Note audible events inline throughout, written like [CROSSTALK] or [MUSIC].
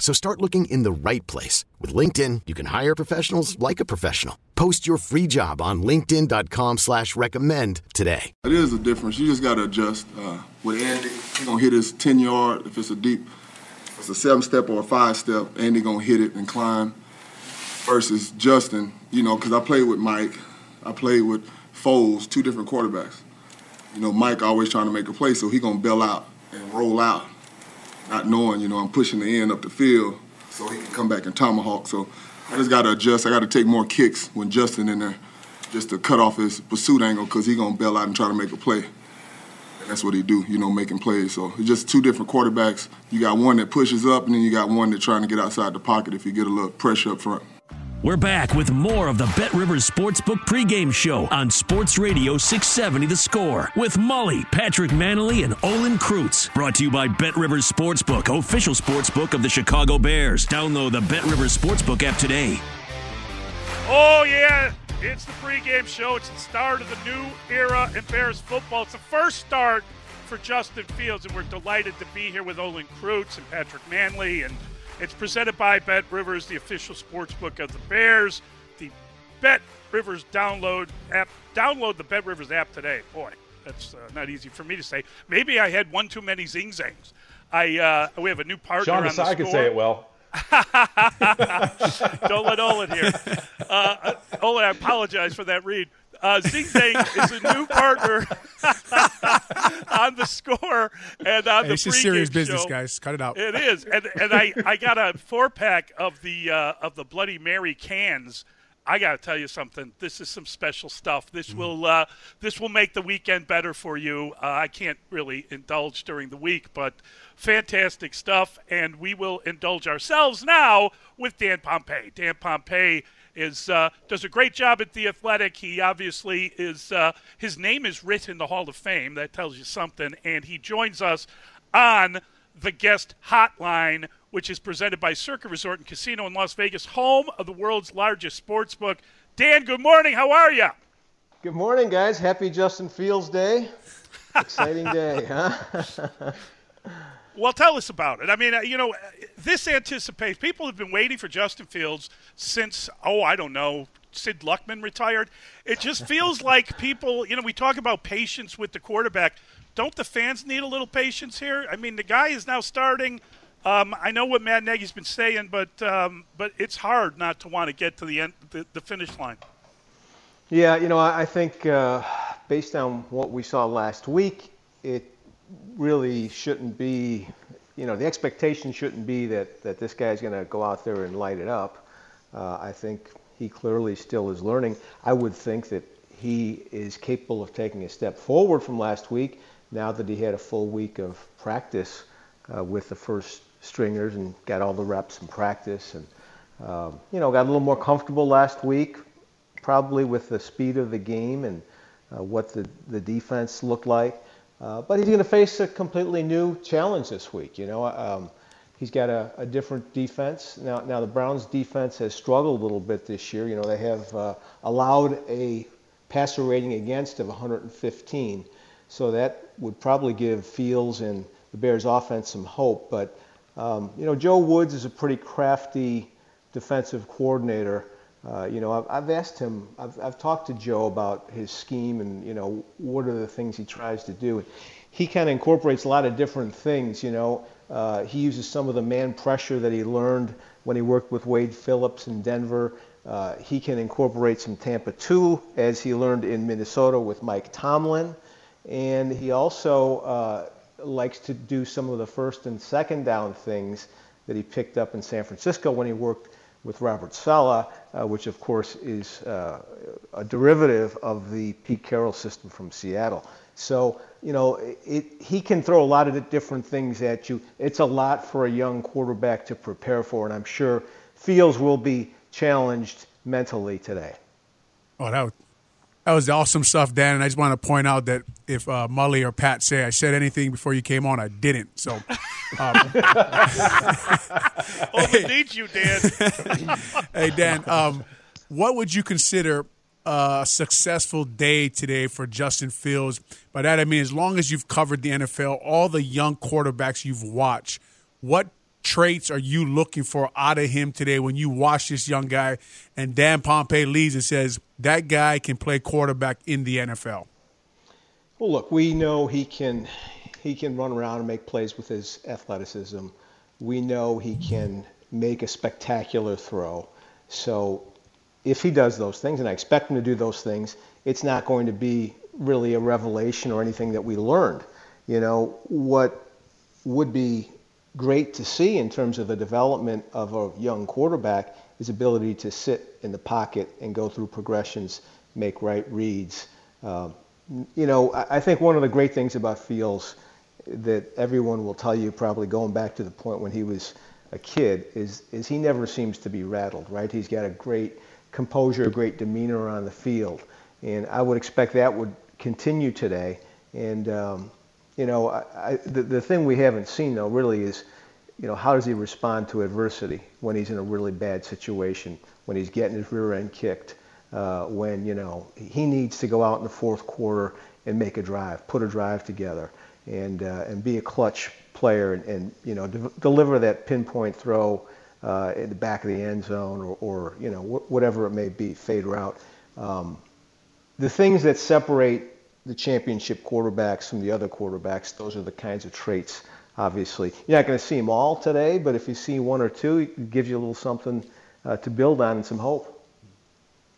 So start looking in the right place. With LinkedIn, you can hire professionals like a professional. Post your free job on linkedin.com slash recommend today. It is a difference. You just got to adjust. Uh, with Andy, he's going to hit his 10-yard. If it's a deep, if it's a seven-step or a five-step, Andy going to hit it and climb. Versus Justin, you know, because I played with Mike. I played with Foles, two different quarterbacks. You know, Mike always trying to make a play, so he going to bail out and roll out not knowing, you know, I'm pushing the end up the field so he can come back and tomahawk. So I just got to adjust. I got to take more kicks when Justin in there just to cut off his pursuit angle because he's going to bail out and try to make a play. And that's what he do, you know, making plays. So it's just two different quarterbacks. You got one that pushes up, and then you got one that's trying to get outside the pocket if you get a little pressure up front. We're back with more of the Bet Rivers Sportsbook pregame show on Sports Radio 670 The Score with Mully, Patrick Mannelly, and Olin Kreutz. Brought to you by Bet Rivers Sportsbook, official sportsbook of the Chicago Bears. Download the Bet Rivers Sportsbook app today. Oh, yeah. It's the pregame show. It's the start of the new era in Bears football. It's the first start for Justin Fields, and we're delighted to be here with Olin Kreutz and Patrick Mannelly and – it's presented by Bet Rivers, the official sports book of the Bears. The Bet Rivers download app. Download the Bet Rivers app today. Boy, that's uh, not easy for me to say. Maybe I had one too many zing zangs. I uh, we have a new partner. Sean on Desai could say it well. [LAUGHS] Don't let Olin hear. Uh, uh, Olin, I apologize for that read. Uh, Zing Zang is a new partner [LAUGHS] on the score and on hey, the It's just serious show. business, guys. Cut it out. It is, and and I, I got a four pack of the uh, of the Bloody Mary cans. I got to tell you something. This is some special stuff. This mm. will uh, this will make the weekend better for you. Uh, I can't really indulge during the week, but fantastic stuff. And we will indulge ourselves now with Dan Pompei. Dan Pompei is uh, does a great job at the Athletic. He obviously is uh, his name is written in the Hall of Fame. That tells you something. And he joins us on the guest hotline, which is presented by Circa Resort and Casino in Las Vegas, home of the world's largest sports book. Dan, good morning. How are you? Good morning, guys. Happy Justin Fields Day. Exciting day, huh? [LAUGHS] Well, tell us about it. I mean, uh, you know, this anticipates people have been waiting for Justin Fields since oh, I don't know, Sid Luckman retired. It just feels [LAUGHS] like people, you know, we talk about patience with the quarterback. Don't the fans need a little patience here? I mean, the guy is now starting. Um, I know what Matt Nagy's been saying, but um, but it's hard not to want to get to the end, the, the finish line. Yeah, you know, I think uh, based on what we saw last week, it really shouldn't be, you know, the expectation shouldn't be that, that this guy's going to go out there and light it up. Uh, I think he clearly still is learning. I would think that he is capable of taking a step forward from last week now that he had a full week of practice uh, with the first stringers and got all the reps and practice and, um, you know, got a little more comfortable last week, probably with the speed of the game and uh, what the, the defense looked like. Uh, but he's going to face a completely new challenge this week. You know, um, he's got a, a, different defense now. Now the Browns' defense has struggled a little bit this year. You know, they have uh, allowed a passer rating against of 115, so that would probably give Fields and the Bears' offense some hope. But um, you know, Joe Woods is a pretty crafty defensive coordinator. Uh, you know, I've, I've asked him, I've, I've talked to Joe about his scheme and, you know, what are the things he tries to do. He kind of incorporates a lot of different things, you know. Uh, he uses some of the man pressure that he learned when he worked with Wade Phillips in Denver. Uh, he can incorporate some Tampa 2 as he learned in Minnesota with Mike Tomlin. and he also uh, likes to do some of the first and second down things that he picked up in San Francisco when he worked with Robert Saleh, uh, which of course is uh, a derivative of the Pete Carroll system from Seattle. So, you know, it, he can throw a lot of different things at you. It's a lot for a young quarterback to prepare for, and I'm sure Fields will be challenged mentally today. Oh, that that was awesome stuff, Dan. And I just want to point out that if uh, Mully or Pat say I said anything before you came on, I didn't. So, um, [LAUGHS] need you, Dan. [LAUGHS] hey, Dan, um, what would you consider a successful day today for Justin Fields? By that I mean, as long as you've covered the NFL, all the young quarterbacks you've watched, what traits are you looking for out of him today when you watch this young guy and Dan Pompei leads and says that guy can play quarterback in the NFL? Well, look, we know he can he can run around and make plays with his athleticism. We know he can make a spectacular throw. So if he does those things, and I expect him to do those things, it's not going to be really a revelation or anything that we learned. You know, what would be great to see in terms of the development of a young quarterback is ability to sit in the pocket and go through progressions, make right reads. Um, you know, I, I think one of the great things about Fields that everyone will tell you, probably going back to the point when he was a kid, is is he never seems to be rattled. Right? He's got a great composure, a great demeanor on the field, and I would expect that would continue today. And um, you know, I, I, the, the thing we haven't seen though really is, you know, how does he respond to adversity when he's in a really bad situation, when he's getting his rear end kicked, uh, when you know he needs to go out in the fourth quarter and make a drive, put a drive together, and uh, and be a clutch player and, and you know de- deliver that pinpoint throw uh, in the back of the end zone or, or you know wh- whatever it may be, fade route. Um, the things that separate the championship quarterbacks from the other quarterbacks. Those are the kinds of traits, obviously. You're not going to see them all today, but if you see one or two, it gives you a little something uh, to build on and some hope.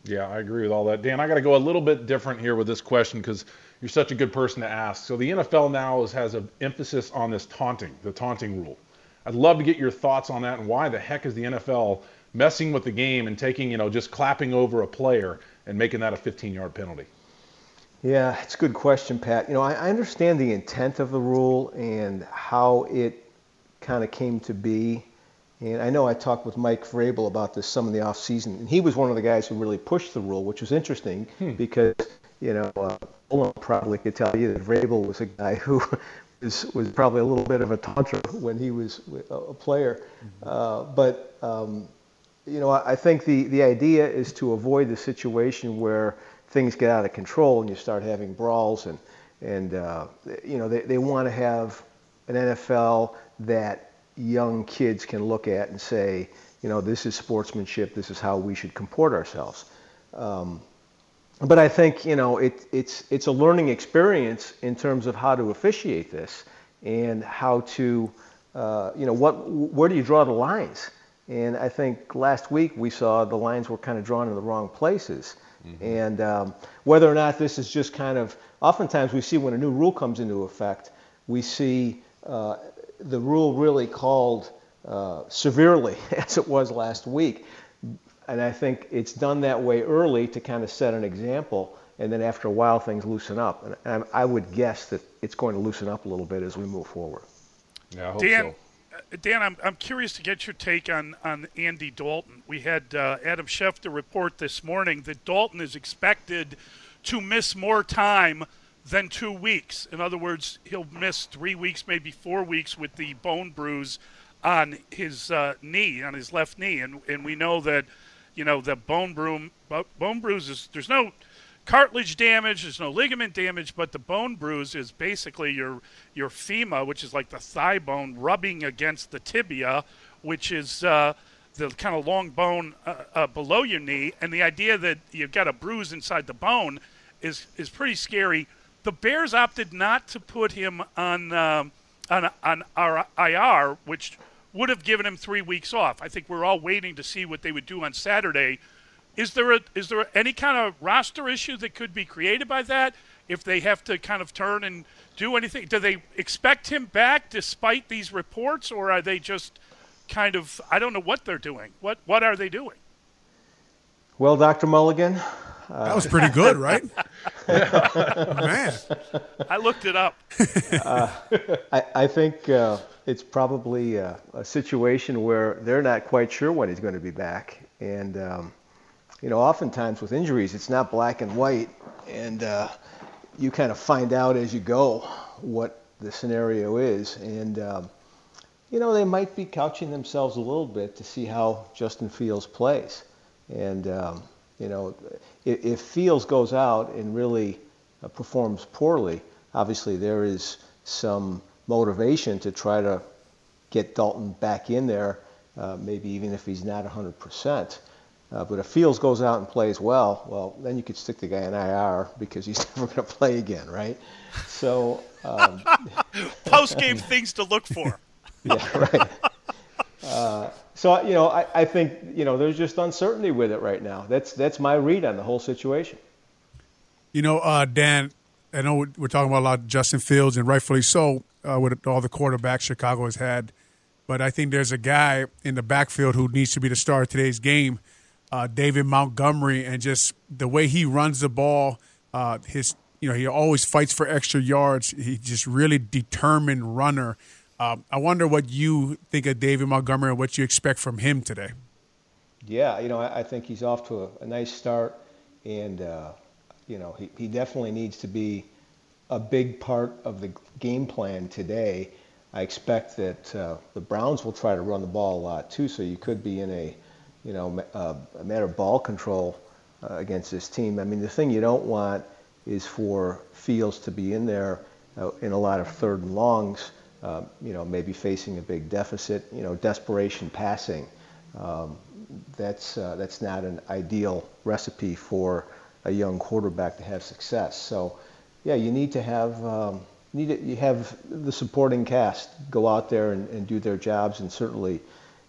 Yeah, I agree with all that. Dan, I got to go a little bit different here with this question because you're such a good person to ask. So the NFL now is, has an emphasis on this taunting, the taunting rule. I'd love to get your thoughts on that and why the heck is the NFL messing with the game and taking, you know, just clapping over a player and making that a 15-yard penalty? Yeah, it's a good question, Pat. You know, I, I understand the intent of the rule and how it kind of came to be. And I know I talked with Mike Vrabel about this some in the off season, and he was one of the guys who really pushed the rule, which was interesting hmm. because you know uh, Olin probably could tell you that Vrabel was a guy who [LAUGHS] was was probably a little bit of a taunter when he was a player. Mm-hmm. Uh, but um, you know, I, I think the the idea is to avoid the situation where things get out of control and you start having brawls and and uh, you know they, they want to have an NFL that young kids can look at and say, you know, this is sportsmanship. This is how we should comport ourselves. Um, but I think you know it, it's it's a learning experience in terms of how to officiate this and how to uh, you know what where do you draw the lines? And I think last week we saw the lines were kind of drawn in the wrong places. Mm-hmm. And um, whether or not this is just kind of, oftentimes we see when a new rule comes into effect, we see uh, the rule really called uh, severely, [LAUGHS] as it was last week. And I think it's done that way early to kind of set an example, and then after a while things loosen up. And I, I would guess that it's going to loosen up a little bit as we move forward. Yeah, I hope Dan, so. Dan, I'm, I'm curious to get your take on, on Andy Dalton. We had uh, Adam Schefter report this morning that Dalton is expected to miss more time than two weeks. In other words, he'll miss three weeks, maybe four weeks with the bone bruise on his uh, knee, on his left knee. And, and we know that, you know, the bone, bruise, bone bruises, there's no – cartilage damage. There's no ligament damage, but the bone bruise is basically your your femur, which is like the thigh bone, rubbing against the tibia, which is uh, the kind of long bone uh, uh, below your knee. And the idea that you've got a bruise inside the bone is is pretty scary. The Bears opted not to put him on um, on on our IR, which would have given him three weeks off. I think we're all waiting to see what they would do on Saturday is there a is there any kind of roster issue that could be created by that? if they have to kind of turn and do anything. Do they expect him back despite these reports, or are they just kind of I don't know what they're doing. What what are they doing? Well, Dr. Mulligan, uh, that was pretty good, right? [LAUGHS] Man, I looked it up. uh, I, I, think uh, it's probably a, a, situation where they're not quite sure when he's going to be back, and um, you know, oftentimes with injuries, it's not black and white, and uh, you kind of find out as you go what the scenario is, and um, you know, they might be couching themselves a little bit to see how Justin Fields plays. And, um, you know, if, if, Fields goes out and really uh, performs poorly, obviously there is some motivation to try to get Dalton back in there, uh, maybe even if he's not 100%. Uh, but if Fields goes out and plays well, well, then you could stick the guy in IR because he's [LAUGHS] never going to play again, right? So, um, [LAUGHS] post game things to look for. [LAUGHS] yeah, right. Uh, so you know, I, I think you know there's just uncertainty with it right now. That's that's my read on the whole situation. You know, uh, Dan, I know we're talking about a lot of Justin Fields, and rightfully so, uh, with all the quarterbacks Chicago has had. But I think there's a guy in the backfield who needs to be the star of today's game, uh, David Montgomery, and just the way he runs the ball, uh, his you know he always fights for extra yards. He's just really determined runner. Um, I wonder what you think of David Montgomery and what you expect from him today. Yeah, you know, I, I think he's off to a, a nice start, and uh, you know, he, he definitely needs to be a big part of the game plan today. I expect that uh, the Browns will try to run the ball a lot too, so you could be in a, you know, a, a matter of ball control uh, against this team. I mean, the thing you don't want is for Fields to be in there uh, in a lot of third and longs um, you know, maybe facing a big deficit, you know, desperation passing. Um, that's, uh, that's not an ideal recipe for a young quarterback to have success. So, yeah, you need to have um, need to, you have the supporting cast go out there and, and do their jobs, and certainly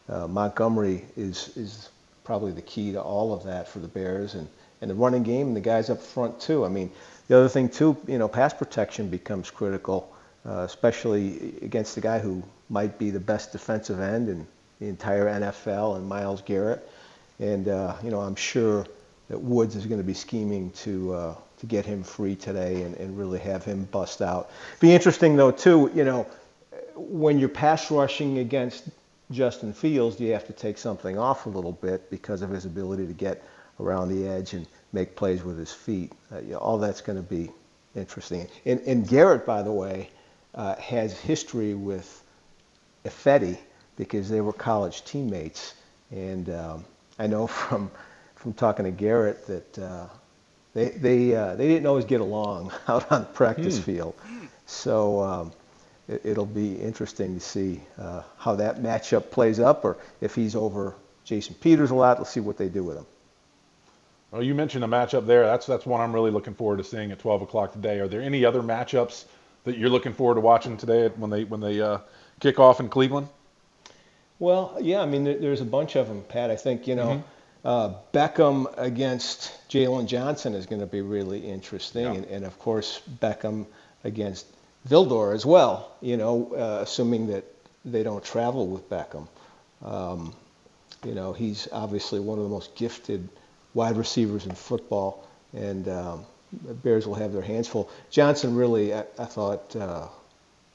uh, Montgomery is is probably the key to all of that for the Bears and, and the running game and the guys up front too. I mean, the other thing too, you know, pass protection becomes critical uh, especially against the guy who might be the best defensive end in the entire NFL and Myles Garrett. And uh, you know, I'm sure that Woods is going to be scheming to uh, to get him free today and, and really have him bust out. Be interesting though too. You know, when you're pass rushing against Justin Fields, you have to take something off a little bit because of his ability to get around the edge and make plays with his feet. Uh, you know, all that's going to be interesting. And, and Garrett, by the way, uh, has history with Ifedi because they were college teammates. And um, I know [LAUGHS] from from talking to Garrett that uh, they they uh, they didn't always get along [LAUGHS] out on the practice mm. field. So um, it, will be interesting to see uh, how that matchup plays up, or if he's over Jason Peters a lot. Let's see what they do with him. Well, you mentioned a matchup there. That's that's one I'm really looking forward to seeing at 12 o'clock today. Are there any other matchups that you're looking forward to watching today when they when they uh, kick off in Cleveland? Well, yeah, I mean, there's a bunch of them, Pat. I think you know. Mm-hmm. Uh, Beckham against Jaylon Johnson is going to be really interesting, yeah. and, and, of course Beckham against Vildor as well. You know, uh, assuming that they don't travel with Beckham. Um, you know, he's obviously one of the most gifted wide receivers in football, and um, the Bears will have their hands full. Johnson really, I, I thought, uh,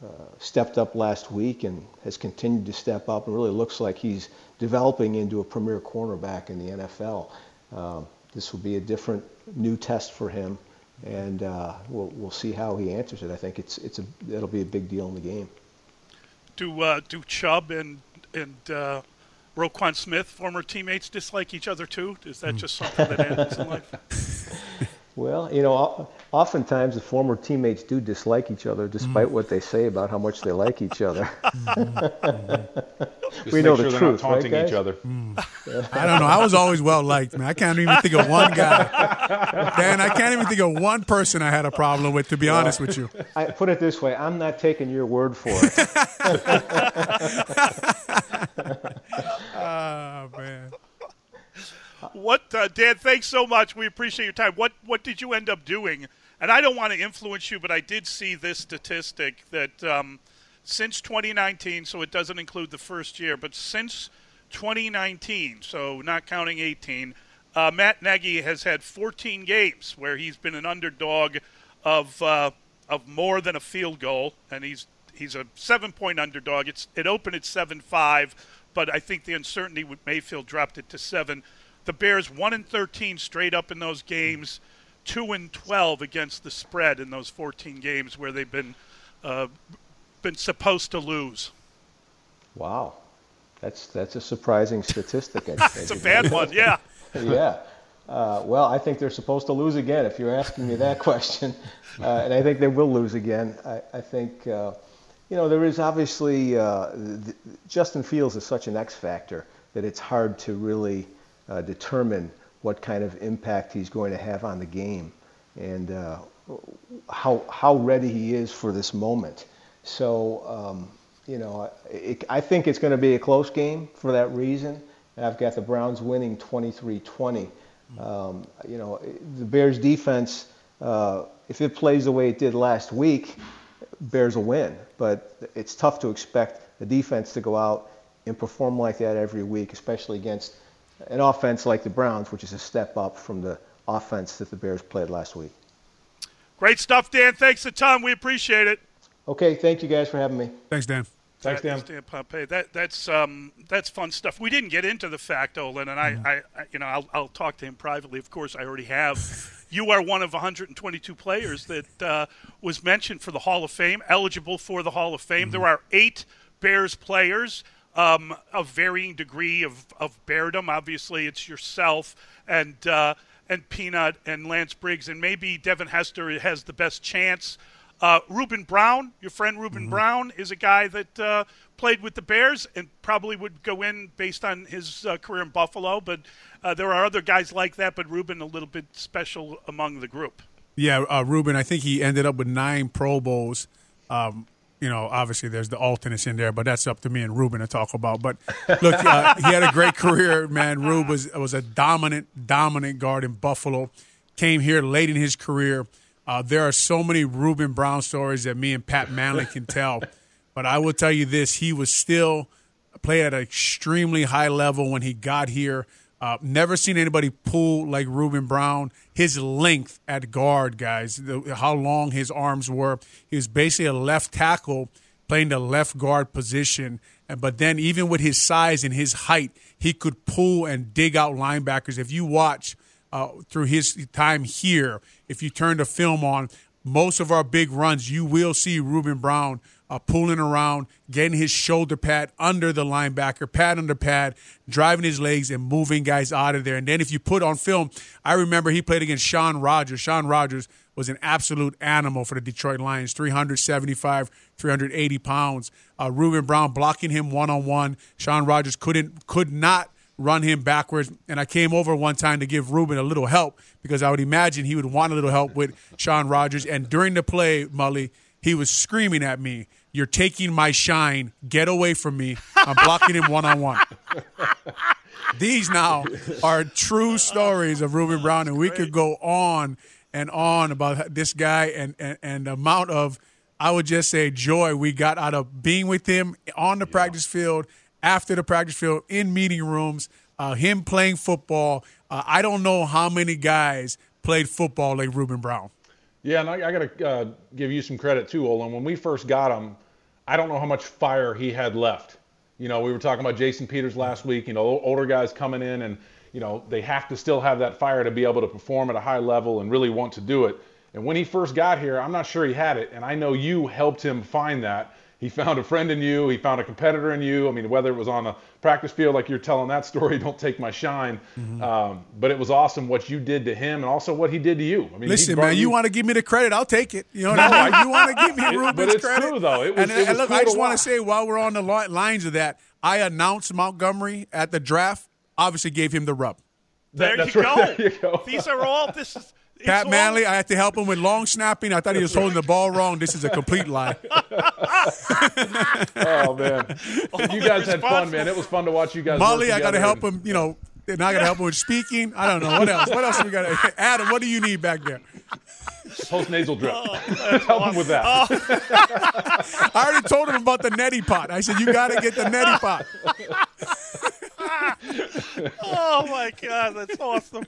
uh, stepped up last week and has continued to step up and really looks like he's developing into a premier cornerback in the NFL. Um, this will be a different new test for him, and uh, we'll, we'll see how he answers it. I think it's, it's a, it'll be a big deal in the game. Do, uh, do Chubb and, and uh, Roquan Smith, former teammates, dislike each other too? Is that just something that happens in life? [LAUGHS] Well, you know, oftentimes the former teammates do dislike each other, despite mm. what they say about how much they like each other. Mm-hmm. we know sure the truth, taunting right, each other. Mm. I don't know. I was always well liked, man. I can't even think of one guy. Dan, I can't even think of one person I had a problem with. To be well, honest with you, I put it this way: I'm not taking your word for it. [LAUGHS] oh man. What, uh, Dan? Thanks so much. We appreciate your time. What What did you end up doing and I don't want to influence you, but I did see this statistic that um, since 2019, so it doesn't include the first year, but since 2019, so not counting 18, uh, Matt Nagy has had 14 games where he's been an underdog of uh, of more than a field goal, and he's he's a seven point underdog. It's it opened at seven five, but I think the uncertainty with Mayfield dropped it to seven. The Bears one and 13 straight up in those games, two and 12 against the spread in those 14 games where they've been uh, been supposed to lose. Wow, that's that's a surprising statistic. [LAUGHS] it's a bad one, yeah. [LAUGHS] yeah. Uh, well, I think they're supposed to lose again. If you're asking me that [LAUGHS] question, uh, and I think they will lose again. I, I think uh, you know there is obviously uh, the, Justin Fields is such an X factor that it's hard to really uh, determine what kind of impact he's going to have on the game and uh, how how ready he is for this moment. So. Um, you know, it, I think it's going to be a close game for that reason. And I've got the Browns winning 23-20. Um, you know, the Bears defense, uh, if it plays the way it did last week, Bears will win. But it's tough to expect the defense to go out and perform like that every week, especially against an offense like the Browns, which is a step up from the offense that the Bears played last week. Great stuff, Dan. Thanks a ton. We appreciate it. Okay, thank you guys for having me. Thanks, Dan. Thanks, Dan. Dan Pompei. That that's um, that's fun stuff. We didn't get into the fact, Olin, and I, mm-hmm. I, I, you know, I'll, I'll talk to him privately. Of course, I already have. you are one of 122 players that uh, was mentioned for the Hall of Fame, eligible for the Hall of Fame. Mm-hmm. There are eight Bears players um, of varying degree of of beardom. Obviously, it's yourself and uh, and Peanut and Lance Briggs, and maybe Devin Hester has the best chance. Uh, Ruben Brown, your friend Ruben mm-hmm. Brown, is a guy that uh, played with the Bears and probably would go in based on his uh, career in Buffalo. But uh, there are other guys like that, but Ruben a little bit special among the group. Yeah, uh, Ruben, I think he ended up with nine Pro Bowls. Um, you know, obviously there's the alternates in there, but that's up to me and Ruben to talk about. But look, uh, he had a great career, man. Ruben was was a dominant, dominant guard in Buffalo. Came here late in his career uh, there are so many Ruben Brown stories that me and Pat Mannelly can tell, but I will tell you this: he was still played at an extremely high level when he got here. Uh, never seen anybody pull like Ruben Brown. His length at guard, guys, the, how long his arms were. He was basically a left tackle playing the left guard position. But then, even with his size and his height, he could pull and dig out linebackers. If you watch uh, through his time here, if you turn the film on, most of our big runs, you will see Ruben Brown uh, pulling around, getting his shoulder pad under the linebacker, pad under pad, driving his legs and moving guys out of there. And then if you put on film, I remember he played against Shaun Rogers. Shaun Rogers was an absolute animal for the Detroit Lions, 375, 380 pounds. Uh, Ruben Brown blocking him one on one. Shaun Rogers couldn't, could not run him backwards. And I came over one time to give Ruben a little help because I would imagine he would want a little help with Shaun Rogers. And during the play, Mully, he was screaming at me, You're taking my shine. Get away from me. I'm blocking him one on one. These now are true stories of Ruben Brown, and we could go on and on about this guy and, and, and the amount of, I would just say, joy we got out of being with him on the yeah. practice field after the practice field, in meeting rooms, uh, him playing football. Uh, I don't know how many guys played football like Ruben Brown. Yeah, and I, I got to uh, give you some credit too, Olin. When we first got him, I don't know how much fire he had left. You know, we were talking about Jason Peters last week. You know, older guys coming in, and you know they have to still have that fire to be able to perform at a high level and really want to do it. And when he first got here, I'm not sure he had it, and I know you helped him find that he found a friend in you. He found a competitor in you. I mean, whether it was on a practice field, like you're telling that story, [LAUGHS] don't take my shine. Mm-hmm. Um, but it was awesome what you did to him and also what he did to you. I mean, listen, man, you, you, want to give me the credit? I'll take it. You know, no, I, you want to give me [LAUGHS] Ruben's credit. but it's credit? True though. It was, and, it was and look, cool I just want to say while we're on the lines of that, I announced Montgomery at the draft. Obviously, gave him the rub. There, that, you, right. go. [LAUGHS] there you go. These are all. This is Pat all... Mannelly, I had to help him with long snapping. I thought he was holding the ball wrong. This is a complete lie. [LAUGHS] oh man, you guys had fun, man. It was fun to watch you guys. Mully, I got to help him. You know, and I got to help him with speaking. I don't know what else. What else we got? [LAUGHS] Adam, what do you need back there? Post nasal drip. [LAUGHS] Help him with that. I already told him about the neti pot. I said, you got to get the neti pot. [LAUGHS] oh my god, that's awesome!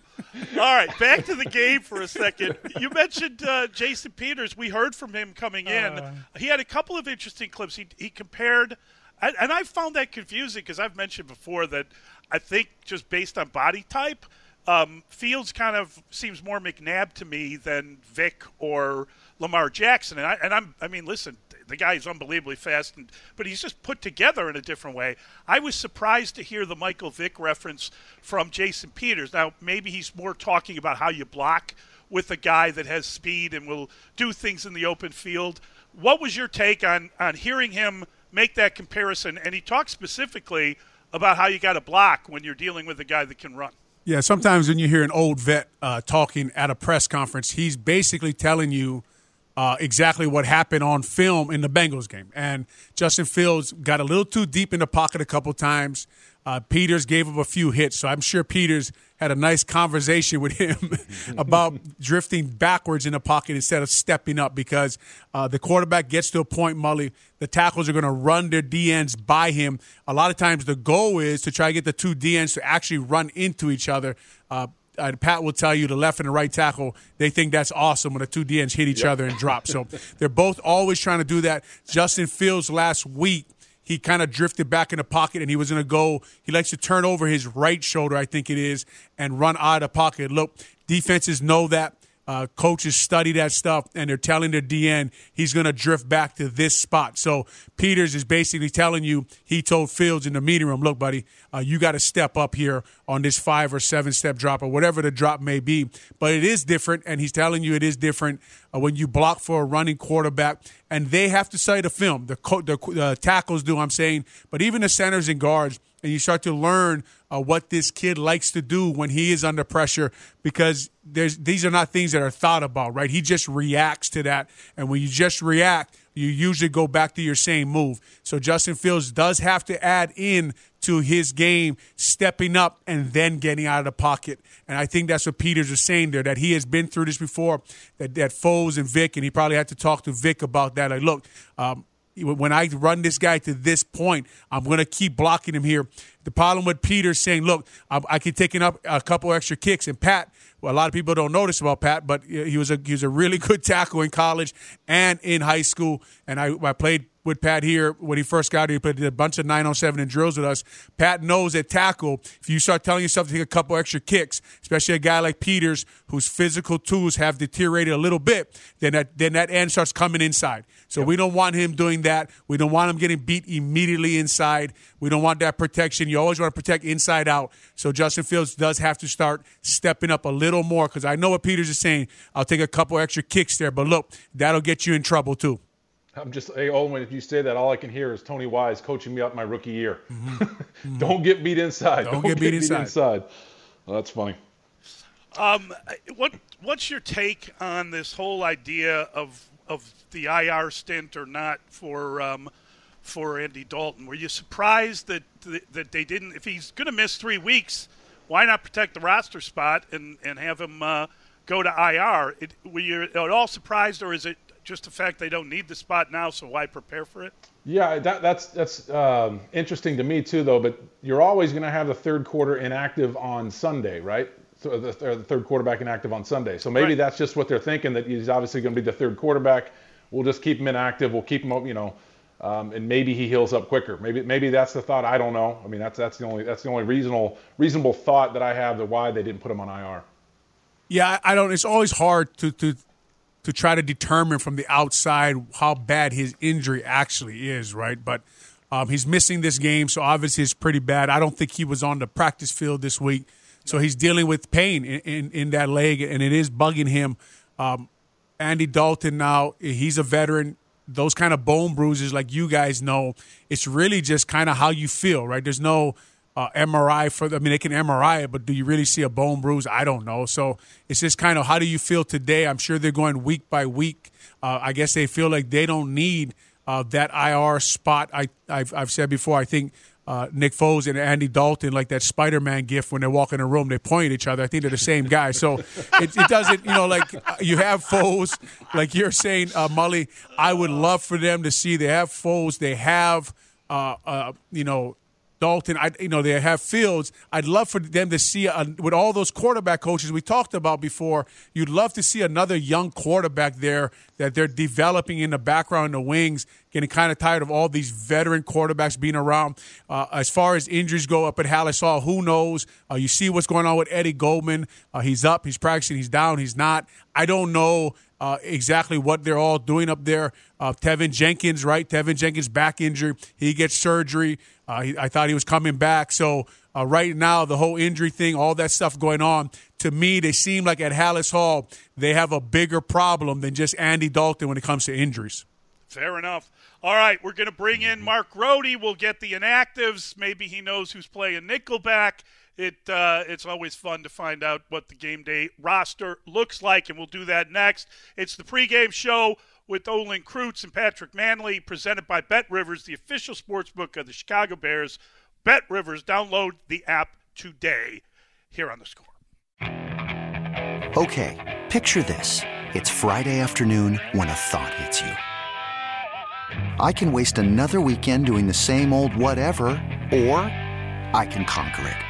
All right, back to the game for a second. You mentioned uh, Jason Peters. We heard from him coming in. Uh. he had a couple of interesting clips. He he compared, and I found that confusing because I've mentioned before that I think just based on body type, um, Fields kind of seems more McNabb to me than Vick or Lamar Jackson. And I and I'm I mean, listen, the guy is unbelievably fast, and, but he's just put together in a different way. I was surprised to hear the Michael Vick reference from Jason Peters. Now, maybe he's more talking about how you block with a guy that has speed and will do things in the open field. What was your take on, on hearing him make that comparison? And he talked specifically about how you got to block when you're dealing with a guy that can run. Yeah, sometimes when you hear an old vet uh, talking at a press conference, he's basically telling you uh, exactly what happened on film in the Bengals game. And Justin Fields got a little too deep in the pocket a couple times. Uh, Peters gave him a few hits, so I'm sure Peters had a nice conversation with him [LAUGHS] about drifting backwards in the pocket instead of stepping up because uh, the quarterback gets to a point, Mully, the tackles are going to run their DNs by him. A lot of times the goal is to try to get the two DNs to actually run into each other. Uh, uh, Pat will tell you the left and the right tackle, they think that's awesome when the two DNs hit each yep. other and drop. So [LAUGHS] they're both always trying to do that. Justin Fields last week, he kind of drifted back in the pocket and he was going to go. He likes to turn over his right shoulder, I think it is, and run out of the pocket. Look, defenses know that. Uh, coaches study that stuff and they're telling their DN he's going to drift back to this spot. So Peters is basically telling you, he told Fields in the meeting room, look, buddy, uh, you got to step up here on this five or seven step drop or whatever the drop may be. But it is different, and he's telling you it is different uh, when you block for a running quarterback, and they have to study the film. The, co- the tackles do, I'm saying, but even the centers and guards, and you start to learn uh, what this kid likes to do when he is under pressure because there's these are not things that are thought about, right? He just reacts to that, and when you just react, you usually go back to your same move. So Justin Fields does have to add in to his game, stepping up and then getting out of the pocket. And I think that's what Peters is saying there, that he has been through this before, that, that Foles and Vick, and he probably had to talk to Vick about that. Like, look, um, when I run this guy to this point, I'm going to keep blocking him here. The problem with Peter saying, look, I, I can take up a couple extra kicks. And Pat, well, a lot of people don't notice about Pat, but he was a he was a really [LAUGHS] good tackle in college and in high school. And I, I played with Pat here when he first got here. He played a bunch of 907 and drills with us. Pat knows at tackle, if you start telling yourself to take a couple extra kicks, especially a guy like Peters, whose physical tools have deteriorated a little bit, then that then that end starts coming inside. So yep. we don't want him doing that. We don't want him getting beat immediately inside. We don't want that protection. You always want to protect inside out. So Justin Fields does have to start stepping up a little more because I know what Peters is saying. I'll take a couple extra kicks there, but look, that'll get you in trouble too. I'm just, hey, Owen, if you say that, all I can hear is Tony Wise coaching me up my rookie year. Mm-hmm. [LAUGHS] Don't get beat inside. Don't, Don't get, beat, inside. inside. Well, that's funny. Um, what what's your take on this whole idea of of the IR stint or not for um, for Andy Dalton? Were you surprised that that they didn't? If he's going to miss three weeks, why not protect the roster spot and and have him uh, go to IR? It, were you at all surprised, or is it just the fact they don't need the spot now, so why prepare for it? Yeah, that, that's that's um, interesting to me too, though. But you're always going to have the third quarter inactive on Sunday, right? So the, the, third quarterback inactive on Sunday. So maybe right. that's just what they're thinking that he's obviously going to be the third quarterback. We'll just keep him inactive. We'll keep him, up, you know, um, and maybe he heals up quicker. Maybe maybe that's the thought. I don't know. I mean, that's that's the only that's the only reasonable reasonable thought that I have that why they didn't put him on IR. Yeah, I don't. It's always hard to to to try to determine from the outside how bad his injury actually is, right? But um, he's missing this game, so obviously it's pretty bad. I don't think he was on the practice field this week, so he's dealing with pain in, in, in that leg, and it is bugging him. Um, Andy Dalton now, he's a veteran. Those kind of bone bruises, like you guys know, it's really just kind of how you feel, right? There's no uh, MRI for. I mean, they can MRI it, but do you really see a bone bruise? I don't know. So it's just kind of how do you feel today? I'm sure they're going week by week. Uh, I guess they feel like they don't need uh, that IR spot. I I've, I've, said before. I think uh, Nick Foles and Andy Dalton, like that Spider Man gif when they walk in a room, they point at each other. I think they're the same guy. So [LAUGHS] it, it doesn't, you know, like uh, you have Foles, like you're saying, uh. I would love for them to see they have Foles, they have, uh, uh, you know, Dalton, I, you know, they have Fields. I'd love for them to see, a, with all those quarterback coaches we talked about before, you'd love to see another young quarterback there that they're developing in the background in the wings, getting kind of tired of all these veteran quarterbacks being around. Uh, as far as injuries go up at Halas Hall, who knows? Uh, you see what's going on with Eddie Goldman. Uh, he's up, he's practicing, he's down, he's not. I don't know uh, exactly what they're all doing up there. Uh, Teven Jenkins, right? Teven Jenkins back injury. He gets surgery. Uh, he, I thought he was coming back. So uh, right now, the whole injury thing, all that stuff going on, to me, they seem like at Halas Hall they have a bigger problem than just Andy Dalton when it comes to injuries. Fair enough. All right, we're going to bring in Mark Grote. We'll get the inactives. Maybe he knows who's playing Nickelback. It uh, it's always fun to find out what the game day roster looks like, and we'll do that next. It's the pregame show with Olin Kreutz and Patrick Mannelly, presented by Bet Rivers, the official sports book of the Chicago Bears. Bet Rivers, download the app today. Here on the score. Okay, picture this: it's Friday afternoon when a thought hits you. I can waste another weekend doing the same old whatever, or I can conquer it.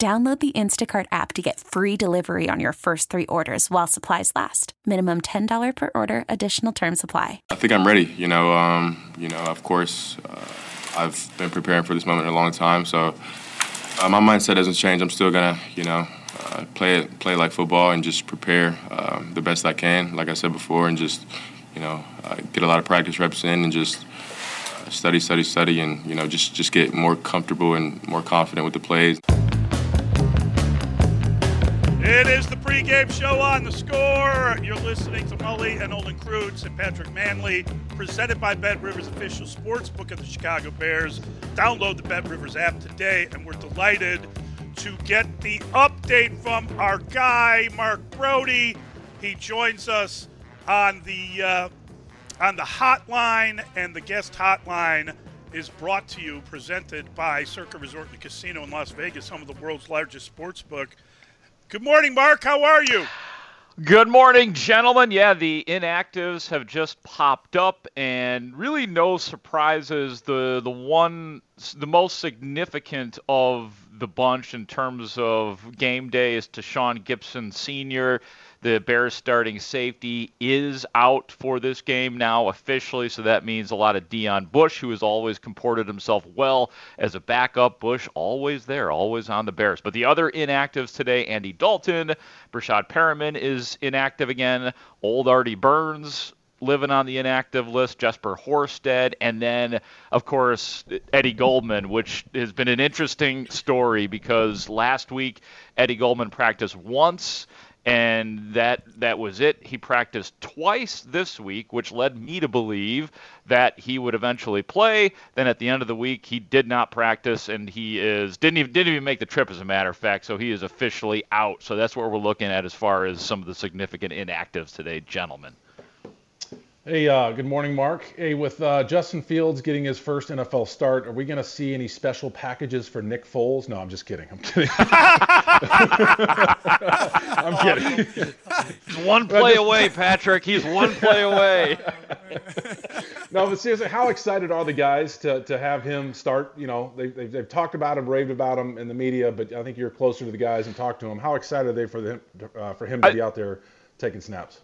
Download the Instacart app to get free delivery on your first three orders while supplies last. Minimum $10 per order, additional term supply. I think I'm ready. You know, um, you know, of course, uh, I've been preparing for this moment a long time, so uh, my mindset hasn't changed. I'm still gonna, you know, uh, play it, play like football and just prepare um, the best I can, like I said before, and just, you know, uh, get a lot of practice reps in and just uh, study, study, study, and you know, just just get more comfortable and more confident with the plays. It is the pregame show on the score. You're listening to Mully and Olin Kreutz and Patrick Mannelly, presented by Bet Rivers official sports book of the Chicago Bears. Download the Bet Rivers app today, and we're delighted to get the update from our guy Mark Grote. He joins us on the uh, on the hotline, and the guest hotline is brought to you, presented by Circa Resort and Casino in Las Vegas, home of the world's largest sports book. Good morning, Mark. How are you? Good morning, gentlemen. Yeah, the inactives have just popped up, and really no surprises. The the one, the most significant of the bunch in terms of game day is Tashaun Gipson Sr. The Bears starting safety is out for this game now officially, so that means a lot of Deon Bush, who has always comported himself well as a backup. Bush always there, always on the Bears. But the other inactives today, Andy Dalton, Breshad Perriman is inactive again. Old Artie Burns living on the inactive list, Jesper Horsted, and then, of course, Eddie Goldman, which has been an interesting story because last week Eddie Goldman practiced once and that that was it. He practiced twice this week, which led me to believe that he would eventually play. Then at the end of the week, he did not practice, and he is didn't even didn't even make the trip, as a matter of fact. So he is officially out. So that's what we're looking at as far as some of the significant inactives today, gentlemen. Hey, uh, good morning, Mark. Hey, with uh, Justin Fields getting his first NFL start, are we going to see any special packages for Nick Foles? No, I'm just kidding. I'm kidding. [LAUGHS] I'm kidding. He's one play away, Patrick. He's one play away. [LAUGHS] no, but seriously, how excited are the guys to, to have him start? You know, they, they've, they've talked about him, raved about him in the media, but I think you're closer to the guys and talk to him. How excited are they for, the, uh, for him to be out there taking snaps?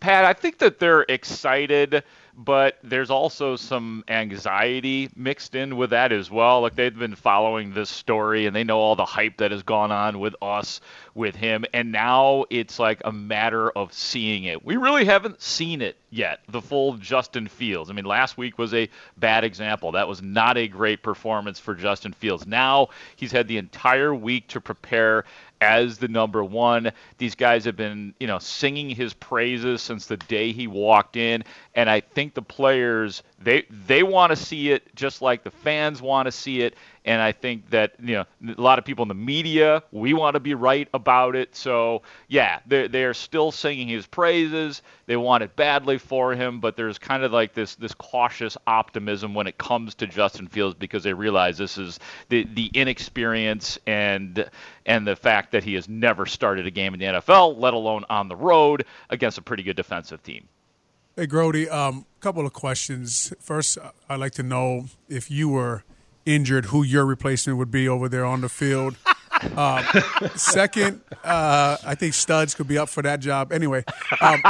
Pat, I think that they're excited, but there's also some anxiety mixed in with that as well. Like they've been following this story and they know all the hype that has gone on with us, with him, and now it's like a matter of seeing it. We really haven't seen it yet, the full Justin Fields. I mean, last week was a bad example. That was not a great performance for Justin Fields. Now he's had the entire week to prepare as the number one. These guys have been, you know, singing his praises since the day he walked in, and I think the players they they want to see it just like the fans want to see it, and I think that you know a lot of people in the media we want to be right about it. So yeah, they they are still singing his praises. They want it badly for him, but there's kind of like this this cautious optimism when it comes to Justin Fields because they realize this is the the inexperience and and the fact that he has never started a game in the NFL, let alone on the road against a pretty good defensive team. Hey, Grody, a um, couple of questions. First, I'd like to know if you were injured, who your replacement would be over there on the field. Uh, [LAUGHS] second, uh, I think Studs could be up for that job. Anyway, um,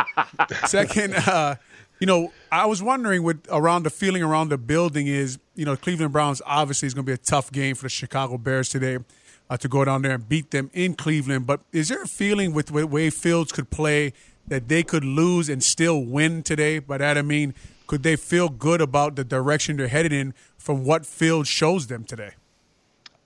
second, uh, you know, I was wondering what around the feeling around the building is. You know, Cleveland Browns obviously is going to be a tough game for the Chicago Bears today uh, to go down there and beat them in Cleveland. But is there a feeling with the way Fields could play that they could lose and still win today? By that I mean, could they feel good about the direction they're headed in from what Fields shows them today?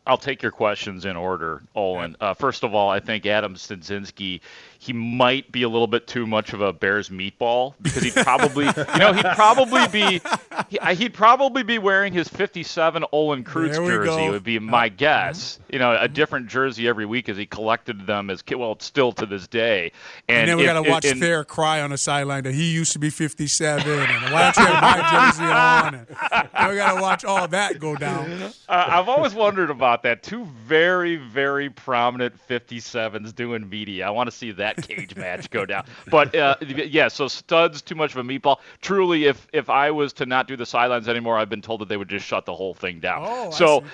I'll take your questions in order, Olin. Uh, first of all, I think Adam Studzinski he might be a little bit too much of a Bears meatball because he'd probably, [LAUGHS] you know, he'd probably be, he, would probably be wearing his 57 Olin Kreutz jersey. Go. Would be my guess. You know, a different jersey every week as he collected them as well, still to this day. And, then we got to watch and, Fair cry on the sideline that he used to be 57 and why don't you have my jersey on? And we got to watch all that go down. Uh, I've always wondered about that. Two very, very prominent 57s doing media. I want to see that that cage [LAUGHS] match go down. But uh, yeah, so studs too much of a meatball. Truly, if if I was to not do the sidelines anymore, I've been told that they would just shut the whole thing down. Oh, so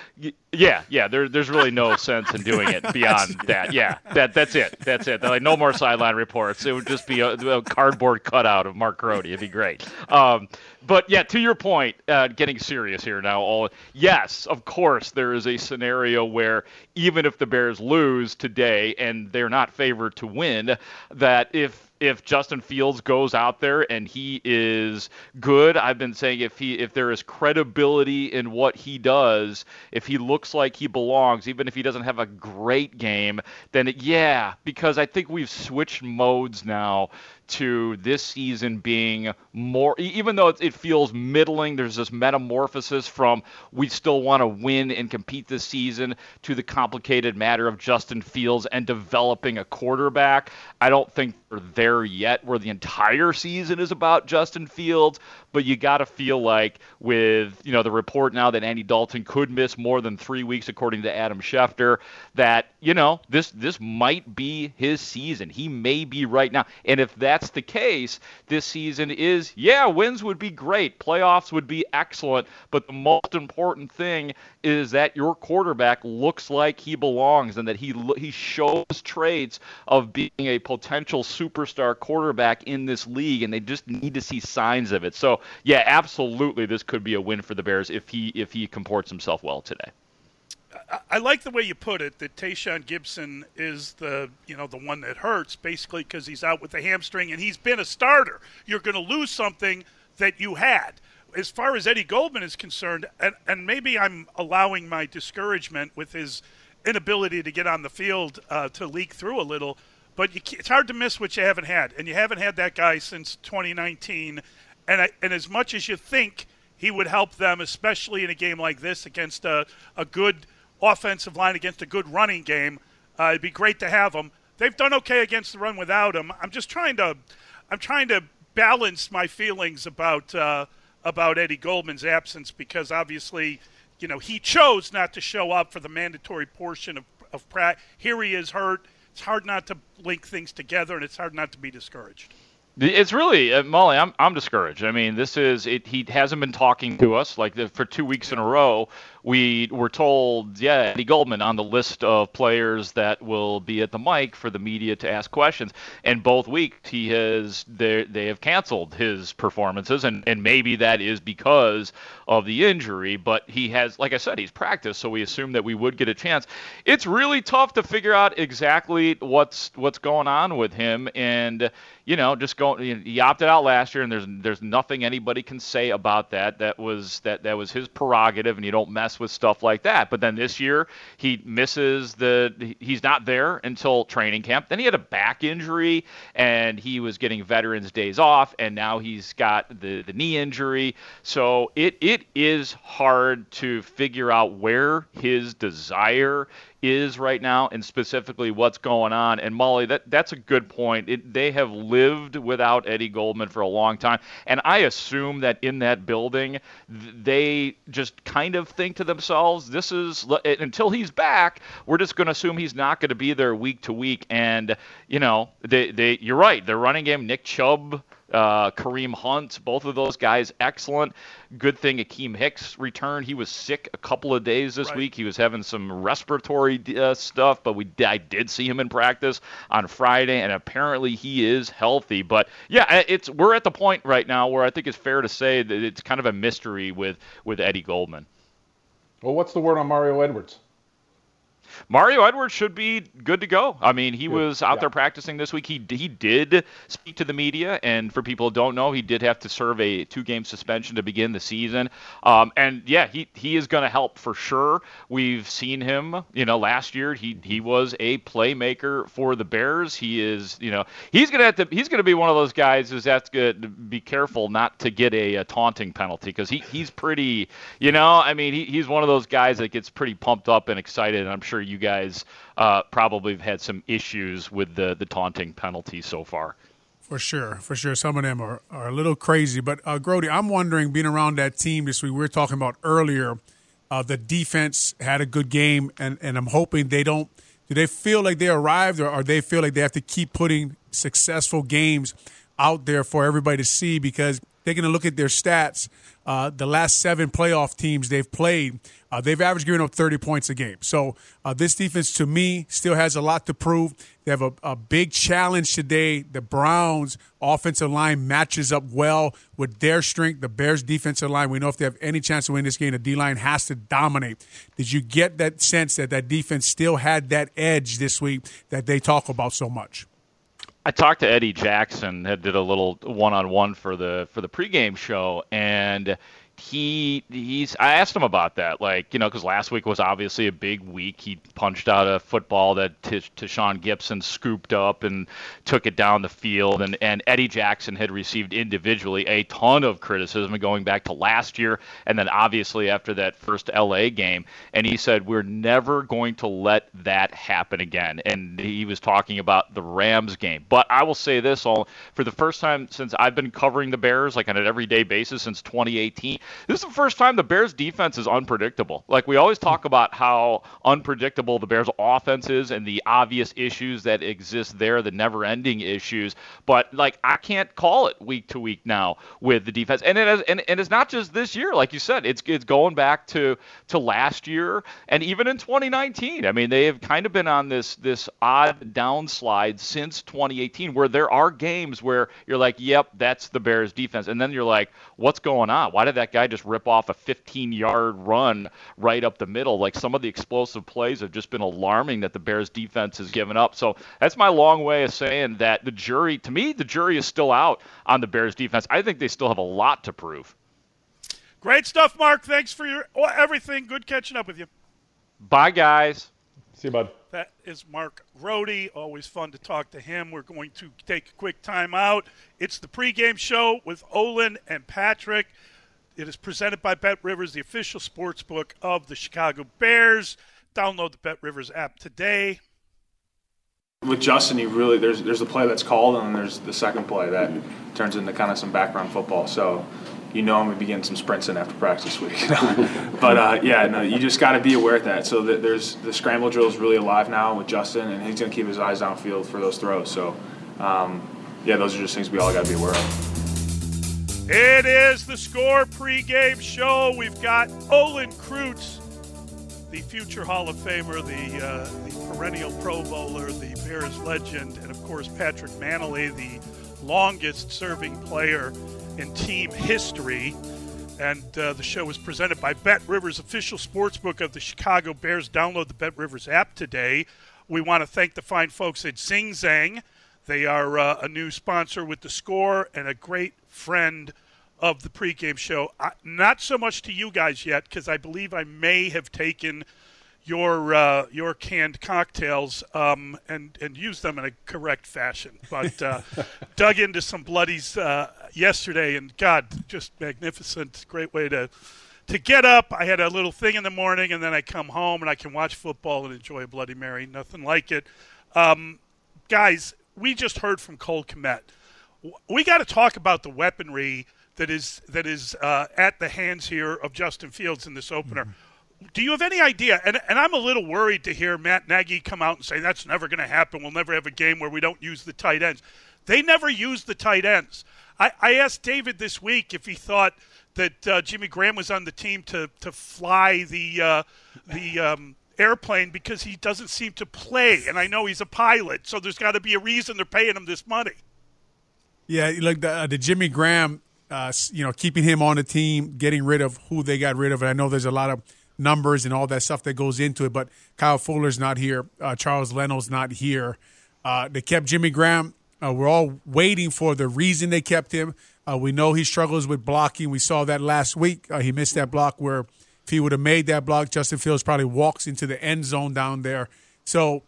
yeah, yeah, there, there's really no [LAUGHS] sense in doing it beyond that. Yeah, that that's it. That's it. They're like no more sideline reports. It would just be a, a cardboard cutout of Mark Grote. It'd be great. Um, but yeah, to your point, uh, getting serious here now. All yes, of course, there is a scenario where even if the Bears lose today and they're not favored to win, that if if Justin Fields goes out there and he is good, I've been saying if he if there is credibility in what he does, if he looks like he belongs, even if he doesn't have a great game, then yeah, because I think we've switched modes now to this season being more, even though it feels middling, there's this metamorphosis from we still want to win and compete this season to the complicated matter of Justin Fields and developing a quarterback. I don't think we're there yet where the entire season is about Justin Fields, but you got to feel like with, you know, the report now that Andy Dalton could miss more than three weeks, according to Adam Schefter, that, you know, this, this might be his season. He may be right now. And if that that's the case, this season is yeah, wins would be great, playoffs would be excellent, but the most important thing is that your quarterback looks like he belongs and that he he shows traits of being a potential superstar quarterback in this league, and they just need to see signs of it. So yeah, absolutely, this could be a win for the Bears if he if he comports himself well today. I like the way you put it that Tashaun Gipson is the you know the one that hurts basically because he's out with the hamstring and he's been a starter. You're going to lose something that you had. As far as Eddie Goldman is concerned, and, and maybe I'm allowing my discouragement with his inability to get on the field uh, to leak through a little, but you, it's hard to miss what you haven't had, and you haven't had that guy since 2019. And I, and as much as you think he would help them, especially in a game like this against a, a good offensive line against a good running game. Uh, it'd be great to have him. They've done okay against the run without him. I'm just trying to, I'm trying to balance my feelings about uh, about Eddie Goldman's absence because obviously, you know, he chose not to show up for the mandatory portion of of practice. Here he is hurt. It's hard not to link things together, and it's hard not to be discouraged. It's really uh, Mully. I'm I'm discouraged. I mean, this is it. He hasn't been talking to us like the, for two weeks in a row we were told, yeah, Eddie Goldman on the list of players that will be at the mic for the media to ask questions. And both weeks he has they have canceled his performances, and and maybe that is because of the injury. But he has, like I said, he's practiced, so we assume that we would get a chance. It's really tough to figure out exactly what's what's going on with him, and you know, just going. He opted out last year, and there's there's nothing anybody can say about that. That was that that was his prerogative, and you don't mess mess with stuff like that. But then this year he misses the he's not there until training camp. Then he had a back injury and he was getting veterans days off and now he's got the the knee injury. So it it is hard to figure out where his desire is right now and specifically what's going on. And Mully, that that's a good point. It, they have lived without Eddie Goldman for a long time, and I assume that in that building, they just kind of think to themselves, "This is until he's back. We're just going to assume he's not going to be there week to week." And you know, they they you're right. Their running game, Nick Chubb uh, Kareem Hunt, both of those guys, excellent. Good thing Akiem Hicks returned. He was sick a couple of days this right. week. He was having some respiratory uh, stuff, but we I did see him in practice on Friday, and apparently he is healthy. But yeah, it's we're at the point right now where I think it's fair to say that it's kind of a mystery with with Eddie Goldman. Well, what's the word on Mario Edwards? Mario Edwards should be good to go. I mean, he was out yeah. there practicing this week. He he did speak to the media, and for people who don't know, he did have to serve a two-game suspension to begin the season. Um, and yeah, he he is going to help for sure. We've seen him. You know, last year he he was a playmaker for the Bears. He is. You know, he's going to have to. He's going to be one of those guys who's has to be careful not to get a, a taunting penalty because he he's pretty. You know, I mean, he, he's one of those guys that gets pretty pumped up and excited. And I'm sure you guys uh, probably have had some issues with the the taunting penalty so far. For sure, for sure. Some of them are, are a little crazy. But uh, Grote, I'm wondering, being around that team this week, we were talking about earlier, uh, the defense had a good game, and, and I'm hoping they don't. Do they feel like they arrived, or, or they feel like they have to keep putting successful games out there for everybody to see? Because going to look at their stats. Uh, the last seven playoff teams they've played, uh, they've averaged giving up 30 points a game. So uh, this defense, to me, still has a lot to prove. They have a, a, big challenge today. The Browns' offensive line matches up well with their strength. The Bears' defensive line, we know if they have any chance to win this game, the D line has to dominate. Did you get that sense that that defense still had that edge this week that they talk about so much? I talked to Eddie Jackson, that did a little one-on-one for the for the pregame show, and he he's I asked him about that, like you know, because last week was obviously a big week. He punched out a football that T- Tashaun Gipson scooped up and took it down the field, and and Eddie Jackson had received individually a ton of criticism going back to last year, and then obviously after that first LA game, and he said we're never going to let that happen again, and he was talking about the Rams game. But I will say this: all for the first time since I've been covering the Bears like on an everyday basis since 2018 this is the first time the Bears defense is unpredictable. Like we always talk about how unpredictable the Bears offense is and the obvious issues that exist there, the never-ending issues. But like I can't call it week to week now with the defense, and it is, and, and it's not just this year, like you said, it's it's going back to to last year and even in 2019. I mean, they have kind of been on this this odd downslide since 2018, where there are games where you're like, yep, that's the Bears defense, and then you're like, what's going on? Why did that guy guy just rip off a 15 yard run right up the middle. Like some of the explosive plays have just been alarming that the Bears defense has given up. So that's my long way of saying that the jury, to me, the jury is still out on the Bears defense. I think they still have a lot to prove. Great stuff, Mark. Thanks for your everything. Good catching up with you. Bye, guys. See you, bud. That is Mark Grote. Always fun to talk to him. We're going to take a quick time out. It's the pregame show with Olin and Patrick. It is presented by Bet Rivers, the official sports book of the Chicago Bears. Download the Bet Rivers app today. With Justin, he really there's there's a play that's called, and then there's the second play that turns into kind of some background football. So you know I'm gonna be getting some sprints in after practice week. [LAUGHS] but uh, yeah, no, you just got to be aware of that. So there's the scramble drill is really alive now with Justin, and he's gonna keep his eyes downfield for those throws. So um, yeah, those are just things we all got to be aware of. It is the score pregame show. We've got Olin Kreutz, the future Hall of Famer, the uh, the perennial Pro Bowler, the Bears legend, and of course Patrick Mannelly, the longest serving player in team history. And uh, the show is presented by Bet Rivers, official sportsbook of the Chicago Bears. Download the Bet Rivers app today. We want to thank the fine folks at Zing Zang. They are uh, a new sponsor with the score and a great friend of the pregame show. I, not so much to you guys yet, because I believe I may have taken your uh, your canned cocktails um, and and used them in a correct fashion. But uh, [LAUGHS] dug into some bloodies uh, yesterday, and God, just magnificent, great way to to get up. I had a little thing in the morning, and then I come home and I can watch football and enjoy a Bloody Mary. Nothing like it, um, guys. We just heard from Cole Kmet. We got to talk about the weaponry that is that is uh, at the hands here of Justin Fields in this opener. Mm-hmm do you have any idea? And, and I'm a little worried to hear Matt Nagy come out and say that's never going to happen. We'll never have a game where we don't use the tight ends. They never use the tight ends. I, I asked David this week if he thought that uh, Jimmy Graham was on the team to to fly the uh, the um, airplane because he doesn't seem to play. And I know he's a pilot, so there's got to be a reason they're paying him this money. Yeah, like the, uh, the Jimmy Graham, uh, you know, keeping him on the team, getting rid of who they got rid of. And I know there's a lot of numbers and all that stuff that goes into it. But Kyle Fuller's not here. Uh, Charles Leno's not here. Uh, they kept Jimmy Graham. Uh, we're all waiting for the reason they kept him. Uh, we know he struggles with blocking. We saw that last week. He missed that block where if he would have made that block, Justin Fields probably walks into the end zone down there. So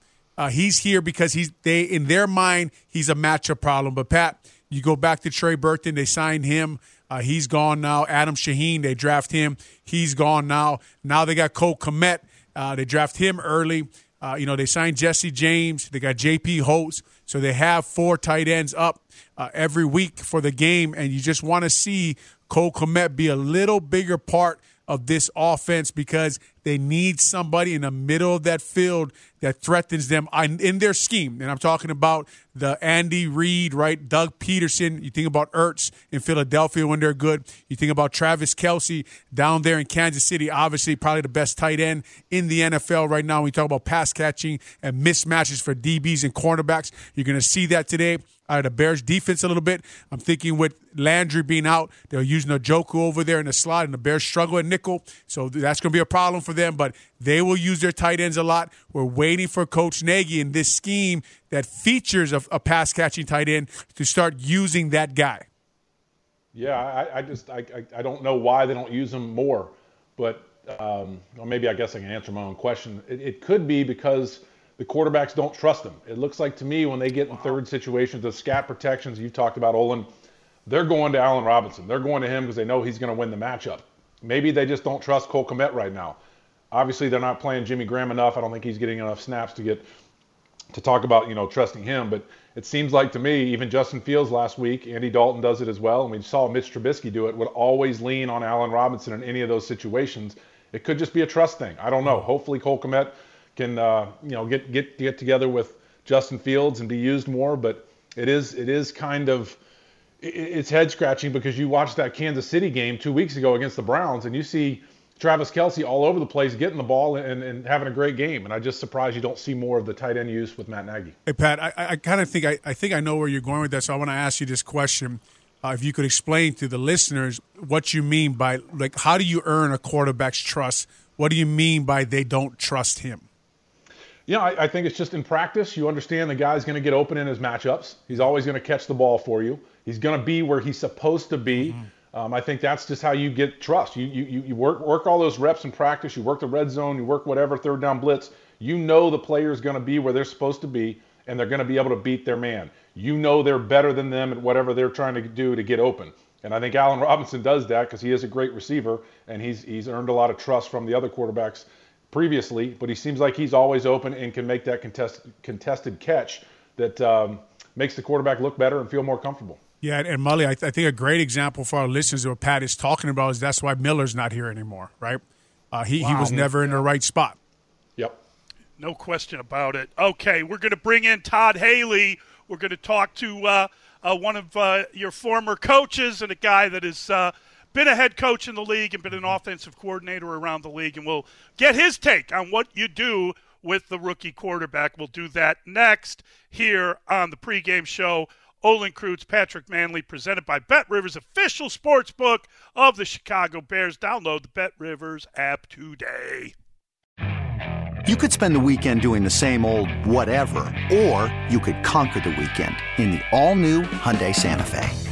he's here because he's they in their mind he's a matchup problem. But Pat, you go back to Trey Burton. They signed him. Uh, he's gone now. Adam Shaheen, they draft him. He's gone now. Now they got Cole Kmet. Uh, they draft him early. Uh, you know, they signed Jesse James. They got J.P. Holtz. So they have four tight ends up uh, every week for the game, and you just want to see Cole Kmet be a little bigger part of this offense because they need somebody in the middle of that field that threatens them in their scheme. And I'm talking about the Andy Reid, right? Doug Pederson. You think about Ertz in Philadelphia when they're good. You think about Travis Kelce down there in Kansas City. Obviously, probably the best tight end in the NFL right now. We talk about pass catching and mismatches for DBs and cornerbacks, you're going to see that today out of the Bears defense a little bit. I'm thinking with Landry being out, they're using Njoku over there in the slot, and the Bears struggle at nickel. So that's going to be a problem for them, but they will use their tight ends a lot. We're waiting for Coach Nagy in this scheme that features a, a pass catching tight end to start using that guy. Yeah, I, I just I, I, don't know why they don't use him more, but um, or maybe I guess I can answer my own question. It, it could be because – the quarterbacks don't trust them. It looks like to me when they get in third situations, the scat protections you've talked about, Olin, they're going to Allen Robinson. They're going to him because they know he's going to win the matchup. Maybe they just don't trust Cole Kmet right now. Obviously, they're not playing Jimmy Graham enough. I don't think he's getting enough snaps to get to talk about you know trusting him. But it seems like to me, even Justin Fields last week, Andy Dalton does it as well, and we saw Mitch Trubisky do it. Would always lean on Allen Robinson in any of those situations. It could just be a trust thing. I don't know. Hmm. Hopefully, Cole Kmet can uh, you know get get get together with Justin Fields and be used more. But it is it is kind of it's head scratching because you watched that Kansas City game two weeks ago against the Browns and you see Travis Kelce all over the place getting the ball and, and having a great game. And I just surprised you don't see more of the tight end use with Matt Nagy. Hey Pat, I, I kind of think I, I think I know where you're going with that. So I want to ask you this question. uh, if you could explain to the listeners what you mean by like how do you earn a quarterback's trust? What do you mean by they don't trust him? Yeah, I, I think it's just in practice. You understand the guy's going to get open in his matchups. He's always going to catch the ball for you. He's going to be where he's supposed to be. Mm-hmm. Um, I think that's just how you get trust. You, you you work work all those reps in practice. You work the red zone. You work whatever third down blitz. You know the player is going to be where they're supposed to be, and they're going to be able to beat their man. You know they're better than them at whatever they're trying to do to get open. And I think Allen Robinson does that because he is a great receiver, and he's he's earned a lot of trust from the other quarterbacks previously, but he seems like he's always open and can make that contested contested catch that um, makes the quarterback look better and feel more comfortable. Yeah, and Mully, I, th- I, think a great example for our listeners of what Pat is talking about is that's why Miller's not here anymore, right? Uh, he, wow. he was never in the right spot. Yep. No question about it. Okay, we're going to bring in Todd Haley. We're going to talk to uh, uh, one of uh, your former coaches and a guy that is uh, – been a head coach in the league and been an offensive coordinator around the league, and we'll get his take on what you do with the rookie quarterback. We'll do that next here on the pregame show. Olin Kreutz, Patrick Mannelly, presented by Bet Rivers, official sports book of the Chicago Bears. Download the Bet Rivers app today. You could spend the weekend doing the same old whatever, or you could conquer the weekend in the all-new Hyundai Santa Fe.